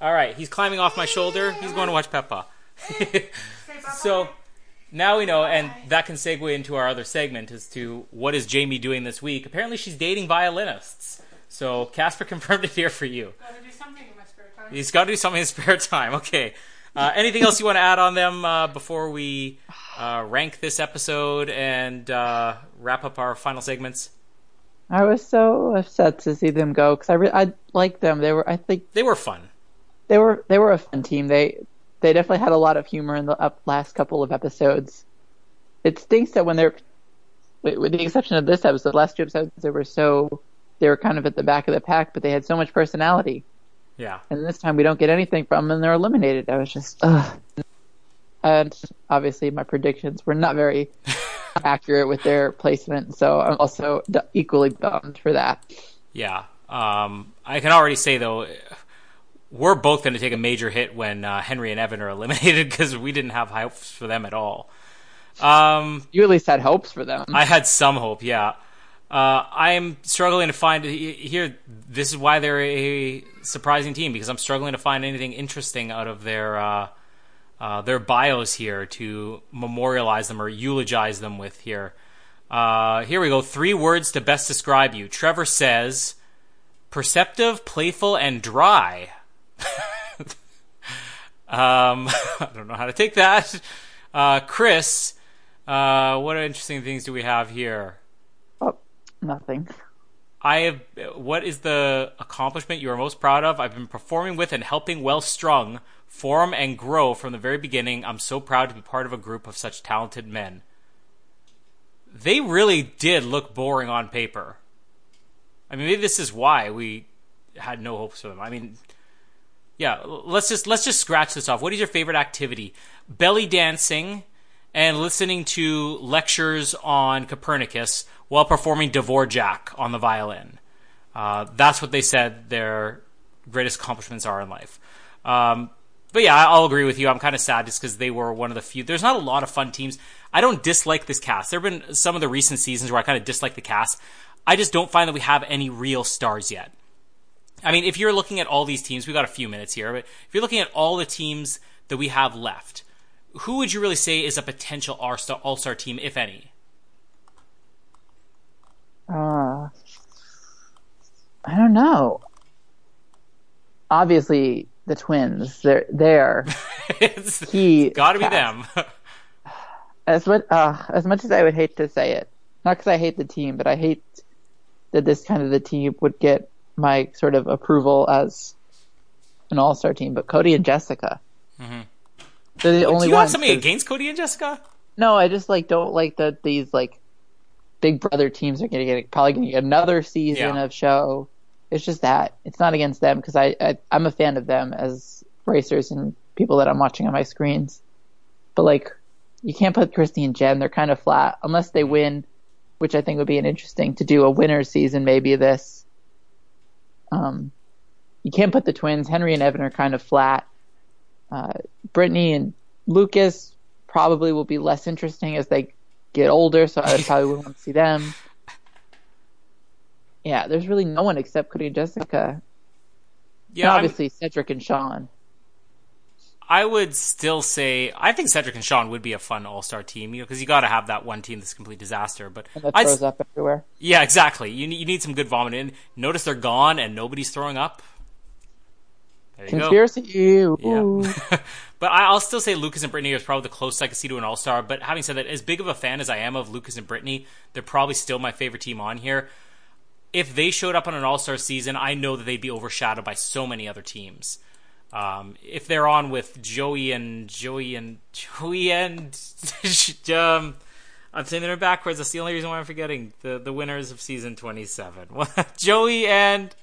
All right, he's climbing off my shoulder. He's going to watch Peppa. so now we know, and that can segue into our other segment as to what is Jamie doing this week. Apparently, she's dating violinists. So Casper confirmed it here for you. Gotta do something in my spare time. He's got to do something in his spare time. Okay. Uh, anything else you want to add on them uh, before we uh, rank this episode and uh, wrap up our final segments? I was so upset to see them go because I re- I liked them. They were I think They were fun. they were they were a fun team. They they definitely had a lot of humor in the up last couple of episodes. It stinks that when they're with with the exception of this episode, the last two episodes they were so they were kind of at the back of the pack, but they had so much personality. Yeah. And this time we don't get anything from them and they're eliminated. I was just ugh. And obviously my predictions were not very accurate with their placement, so I'm also d- equally bummed for that. Yeah. Um, I can already say, though, we're both going to take a major hit when uh, Henry and Evan are eliminated because we didn't have hopes for them at all. Um, You at least had hopes for them. I had some hope, yeah. Uh, I'm struggling to find here. This is why they're a surprising team because I'm struggling to find anything interesting out of their uh, uh, their bios here to memorialize them or eulogize them with here. Uh, here we go. Three words to best describe you. Trevor says, perceptive, playful, and dry. um, I don't know how to take that. Uh, Chris, uh, what interesting things do we have here? oh, nothing. I have. What is the accomplishment you are most proud of? I've been performing with and helping Well Strung form and grow from the very beginning. I'm so proud to be part of a group of such talented men. They really did look boring on paper. I mean, maybe this is why we had no hopes for them. I mean, yeah, let's just let's just scratch this off. What is your favorite activity? Belly dancing and listening to lectures on Copernicus while performing Dvorak on the violin. Uh, that's what they said their greatest accomplishments are in life. Um, but yeah, I'll agree with you. I'm kind of sad just because they were one of the few. There's not a lot of fun teams. I don't dislike this cast. There have been some of the recent seasons where I kind of dislike the cast. I just don't find that we have any real stars yet. I mean, if you're looking at all these teams, we got a few minutes here, but if you're looking at all the teams that we have left, who would you really say is a potential all-star, all-star team, if any? Uh, I don't know. Obviously, the twins. They're there. it's He got to be them. As much uh, as much as I would hate to say it, not because I hate the team, but I hate that this kind of the team would get my sort of approval as an all-star team. But Cody and Jessica, they're the Mm-hmm. Do only you have something against Cody and Jessica? No, I just like don't like that these like big brother teams are going to get probably going to get another season Yeah. of show. It's just that it's not against them because I, I I'm a fan of them as racers and people that I'm watching on my screens. But like, you can't put Kristi and Jen; they're kind of flat unless they win, which I think would be an interesting to do a winner season maybe this. Um, you can't put the twins. Henry and Evan are kind of flat. Uh, Brittany and Lucas probably will be less interesting as they get older, so I probably wouldn't want to see them. Yeah, there's really no one except Cody and Jessica. Yeah, and I'm- obviously Cedric and Sean. I would still say I think Cedric and Sean would be a fun All Star team, you know, because you got to have that one team that's a complete disaster. But And that I'd- throws up everywhere. yeah, exactly. You need, you need some good vomit. And notice they're gone and nobody's throwing up. There you. Conspiracy. Yeah. but I- I'll still say Lucas and Brittany is probably the closest I could see to an All Star. But having said that, as big of a fan as I am of Lucas and Brittany, they're probably still my favorite team on here. If they showed up on an All Star season, I know that they'd be overshadowed by so many other teams. Um, if they're on with Joey and Joey and Joey and um, I'm saying them backwards. That's the only reason why I'm forgetting the the winners of season 27. Joey and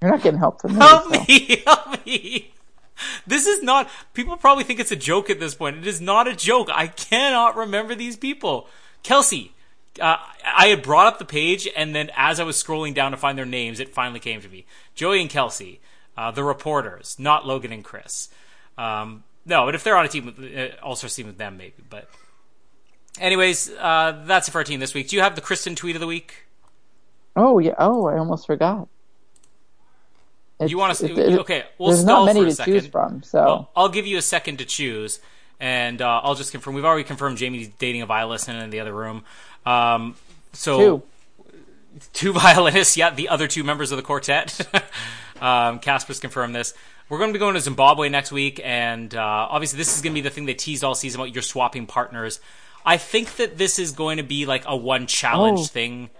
You're not getting help from me. Help so. me! Help me! This is not. People probably think it's a joke at this point. It is not a joke. I cannot remember these people. Kelsey. Uh, I had brought up the page, and then as I was scrolling down to find their names, it finally came to me. Joey and Kelsey, uh, the reporters, not Logan and Chris. Um, no, but if they're on a team, with, uh, all-star team with them, maybe. But, anyways, uh, that's it for our team this week. Do you have the Kristen tweet of the week? Oh yeah. Oh, I almost forgot. You want to? okay, we'll there's stall not many for a to second. choose from, so Well, I'll give you a second to choose, and uh, I'll just confirm. We've already confirmed Jamie's dating a violinist in the other room. Um, so two. two violinists, yeah, the other two members of the quartet. um, Casper's confirmed this. We're going to be going to Zimbabwe next week, and uh, obviously this is going to be the thing they teased all season about you're swapping partners. I think that this is going to be like a one challenge Oh. thing,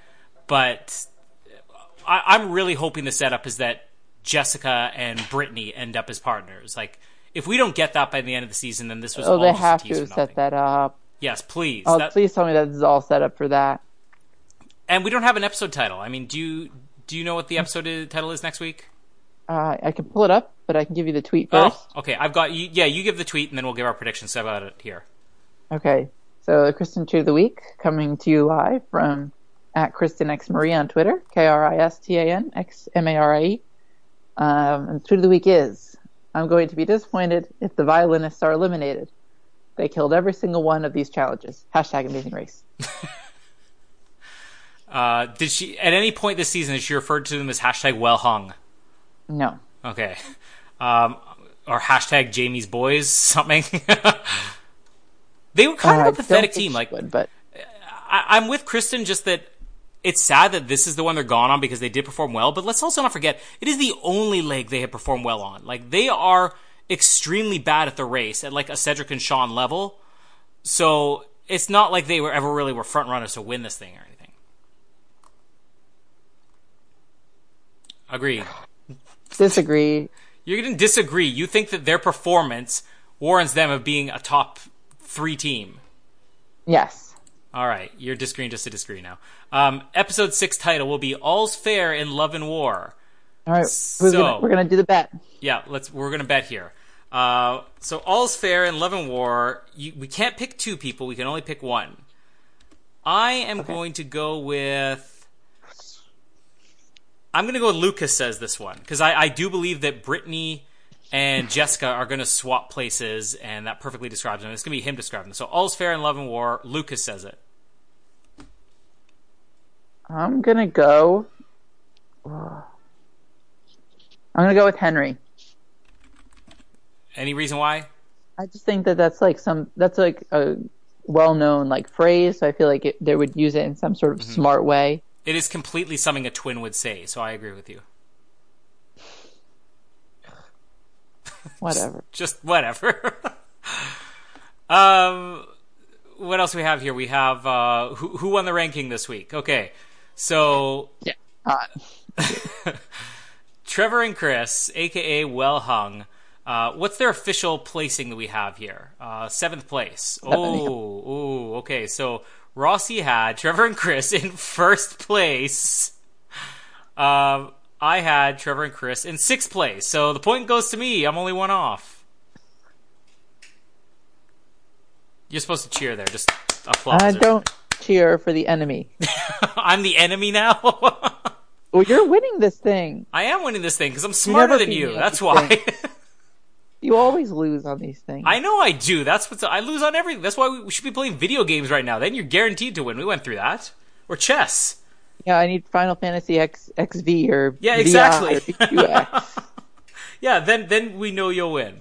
but I, I'm really hoping the setup is that Jessica and Brittany end up as partners. Like, if we don't get that by the end of the season, then this was Oh, all they have to set that up. Yes, please. Oh, That- please tell me that this is all set up for that. And we don't have an episode title. I mean, do you do you know what the episode title is next week? Uh, I can pull it up, but I can give you the tweet first. Oh, okay. I've got you. Yeah, you give the tweet, and then we'll give our predictions about it here. Okay, so the Kristen Tweet of the Week coming to you live from at Kristen X Marie on Twitter, K R I S T A N X M A R I E. Um, and tweet of the week is I'm going to be disappointed if the violinists are eliminated. They killed every single one of these challenges. Hashtag amazing race. Uh, did she at any point this season? Has she referred to them as hashtag well hung? No. Okay. Um, or hashtag Jamie's boys something. they were kind Uh, of a pathetic team. Like would, but I, I'm with Kristen, just that it's sad that this is the one they're gone on because they did perform well. But let's also not forget it is the only leg they have performed well on. Like they are extremely bad at the race at like a Cedric and Sean level. So it's not like they were ever really were front runners to win this thing or anything. Agree. disagree. You're going to disagree. You think that their performance warrants them of being a top three team. Yes. All right, you're disagreeing just to disagree now. Um, episode six title will be "All's Fair in Love and War." All right. So- gonna, we're gonna do the bet. Yeah, let's. We're gonna bet here. Uh, so all's fair in love and war. You, we can't pick two people. We can only pick one. I am going to go with. I'm going to go with Lucas says this one because I, I do believe that Brittany and Jessica are going to swap places, and that perfectly describes them. It's going to be him describing them. So all's fair in love and war. Lucas says it. I'm gonna go. I'm gonna go with Henry. Any reason why? I just think that that's like some that's like a well-known like phrase. So I feel like it, they would use it in some sort of Mm-hmm. smart way. It is completely something a twin would say. So I agree with you. Whatever. just whatever. um, what else we have here? We have uh, who who won the ranking this week? Okay, so Yeah. Uh, Trevor and Chris, aka Well Hung. Uh, what's their official placing that we have here? Uh, seventh place. Oh, oh, okay. So Rossi had Trevor and Chris in first place. Um, I had Trevor and Chris in sixth place. So the point goes to me. I'm only one off. You're supposed to cheer there. Just applause. I don't cheer for the enemy. I'm the enemy now. Well, you're winning this thing. I am winning this thing because I'm smarter than you. That's why. You always lose on these things. I know I do. That's what I lose on everything. That's why we, we should be playing video games right now. Then you're guaranteed to win. We went through that. Or chess. Yeah, I need Final Fantasy X XV or Yeah, exactly. or Yeah. Then then we know you'll win.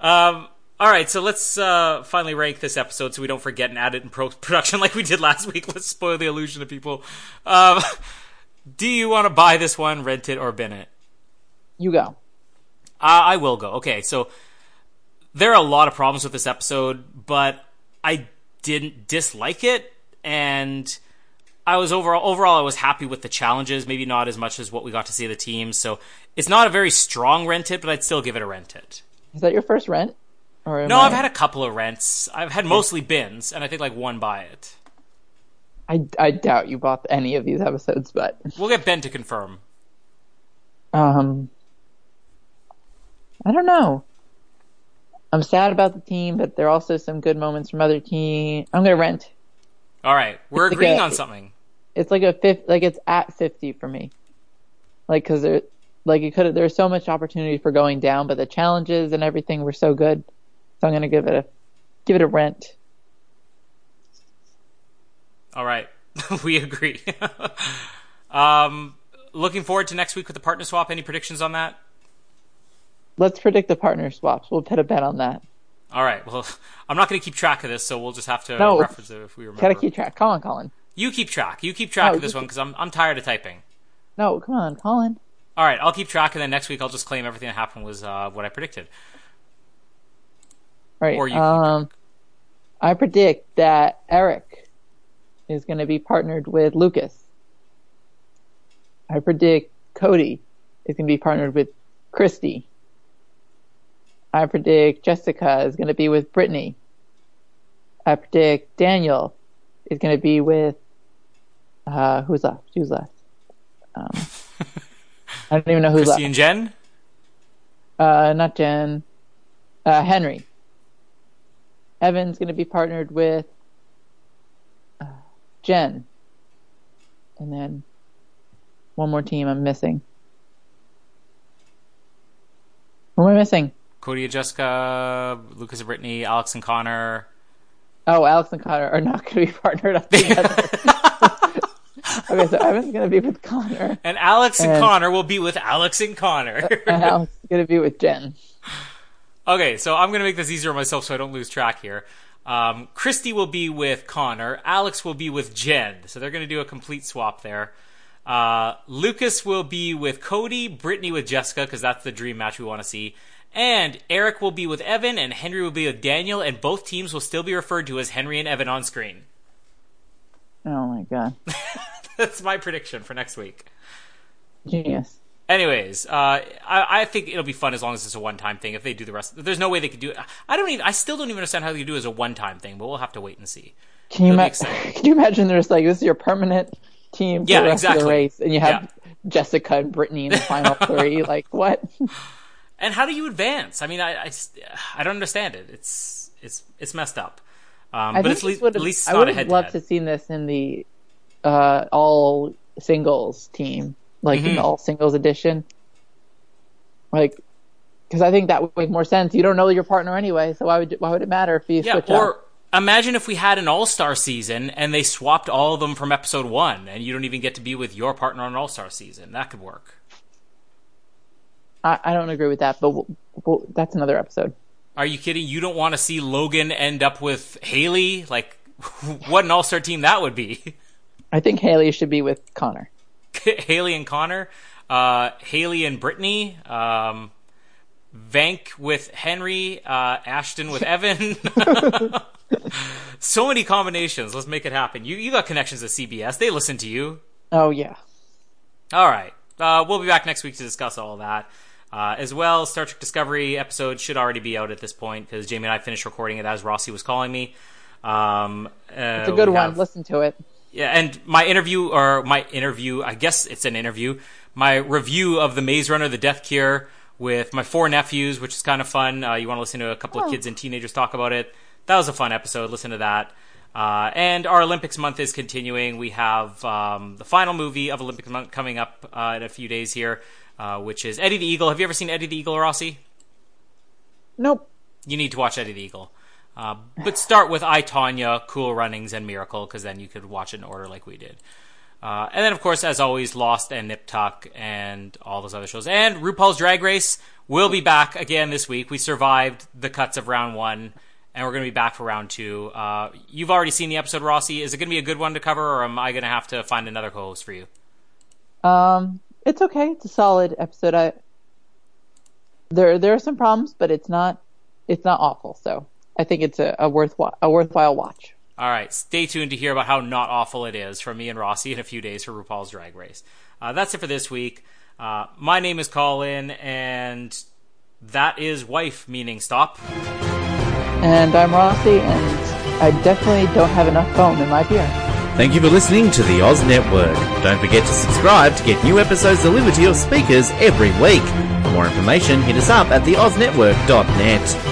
Um. All right, so let's uh, finally rank this episode so we don't forget and add it in pro- production like we did last week. Let's spoil the illusion to people. Um, do you want to buy this one, rent it, or bin it? you go. Uh, I will go. Okay, so there are a lot of problems with this episode, but I didn't dislike it, and I was overall overall I was happy with the challenges. Maybe not as much as what we got to see the teams. So it's not a very strong rent it, but I'd still give it a rent it. Is that your first rent? No, I, I've had a couple of rents. I've had mostly bins, and I think like one buy it. I, I doubt you bought any of these episodes, but We'll get Ben to confirm. um, I don't know. I'm sad about the team, but there are also some good moments from other team. I'm gonna rent. All right, we're It's like agreeing a- on something. It's like a fifth, like it's at 50 for me. Like, cause there, like it could, there's so much opportunity for going down, but the challenges and everything were so good. So I'm gonna give it a, give it a rent. All right, we agree. um, looking forward to next week with the partner swap. Any predictions on that? Let's predict the partner swaps. We'll put a bet on that. All right. Well, I'm not going to keep track of this, so we'll just have to No. reference it if we remember. Gotta keep track. Come on, Colin. You keep track. You keep track No, of this one because I'm I'm tired of typing. No, come on, Colin. All right, I'll keep track, and then next week I'll just claim everything that happened was uh, what I predicted. All right. Or you um, I predict that Eric is going to be partnered with Lucas. I predict Cody is going to be partnered with Kristi. I predict Jessica is going to be with Brittany. I predict Daniel is going to be with uh, who's left? Who's left? Um, I don't even know who's Kristi left. and Jen. Uh, not Jen. Uh, Henry. Evan's going to be partnered with uh, Jen. And then one more team I'm missing. Who am I missing? Cody and Jessica, Lucas and Brittany, Alex and Conor. Oh, Alex and Conor are not going to be partnered up together. okay, so Evan's going to be with Conor, And Alex and, And- Conor will be with Alex and Conor. and Alex is going to be with Jen. Okay, so I'm going to make this easier on myself so I don't lose track here. Um, Kristi will be with Conor. Alex will be with Jen. So they're going to do a complete swap there. Uh, Lucas will be with Cody, Brittany with Jessica, because that's the dream match we want to see. And Eric will be with Evan, and Henry will be with Daniel, and both teams will still be referred to as Henry and Evan on screen. Oh my god. That's my prediction for next week. Genius. Anyways, uh, I, I think it'll be fun as long as it's a one-time thing. If they do the rest, there's no way they could do it. I don't even. I still don't even understand how they could do it as a one-time thing, but we'll have to wait and see. Can you, ma- can you imagine there's like, this is your permanent team for Yeah, the rest of the race, and you have Yeah. Jessica and Brittany in the final three? Like, what? And how do you advance? I mean, I I don't understand it. It's it's it's messed up. Um, I but it's le- at least it's I would have loved to seen this in the uh, all singles team, like in Mm-hmm. the all singles edition. Like, because I think that would make more sense. You don't know your partner anyway, so why would why would it matter if you Yeah, switch or up? imagine if we had an all-star season and they swapped all of them from episode one, and you don't even get to be with your partner on an all-star season. That could work. I, I don't agree with that, but we'll, we'll, that's another episode. Are you kidding? You don't want to see Logan end up with Hayley? Like, what an all-star team that would be. I think Hayley should be with Conor. Hayley and Conor, uh, Hayley and Brittany, um, Vank with Henry, uh, Ashton with Evan. so many combinations. Let's make it happen. You you got connections at CBS. They listen to you. Oh yeah. All right. Uh, we'll be back next week to discuss all that. Uh, as well, Star Trek Discovery episode should already be out at this point because Jamie and I finished recording it as Rossi was calling me. Um, uh, It's a good one. have- Listen to it. Yeah, and my interview or my interview, I guess it's an interview. My review of the Maze Runner: The Death Cure with my four nephews, which is kind of fun. Uh, you want to listen to a couple of Oh. kids and teenagers talk about it? That was a fun episode. Listen to that. Uh, and our Olympics month is continuing. We have um, the final movie of Olympics month coming up uh, in a few days here, uh, which is Eddie the Eagle. Have you ever seen Eddie the Eagle, Rossi? Nope. You need to watch Eddie the Eagle. Uh, but start with I, Tonya, Cool Runnings, and Miracle, because then you could watch it in order like we did. Uh, and then, of course, as always, Lost and Nip Tuck and all those other shows. And RuPaul's Drag Race will be back again this week. We survived the cuts of round one, and we're going to be back for round two. Uh, you've already seen the episode, Rossi. Is it going to be a good one to cover, or am I going to have to find another co-host for you? Um, it's okay. It's a solid episode. I there there are some problems, but it's not it's not awful. So I think it's a, a worthwhile a worthwhile watch. All right, stay tuned to hear about how not awful it is from me and Rossi in a few days for RuPaul's Drag Race. Uh, that's it for this week. Uh, my name is Colin, and that is wife, meaning stop. And I'm Rossi, and I definitely don't have enough foam in my beer. Thank you for listening to the Oz Network. Don't forget to subscribe to get new episodes delivered to your speakers every week. For more information, hit us up at theoznetwork.net.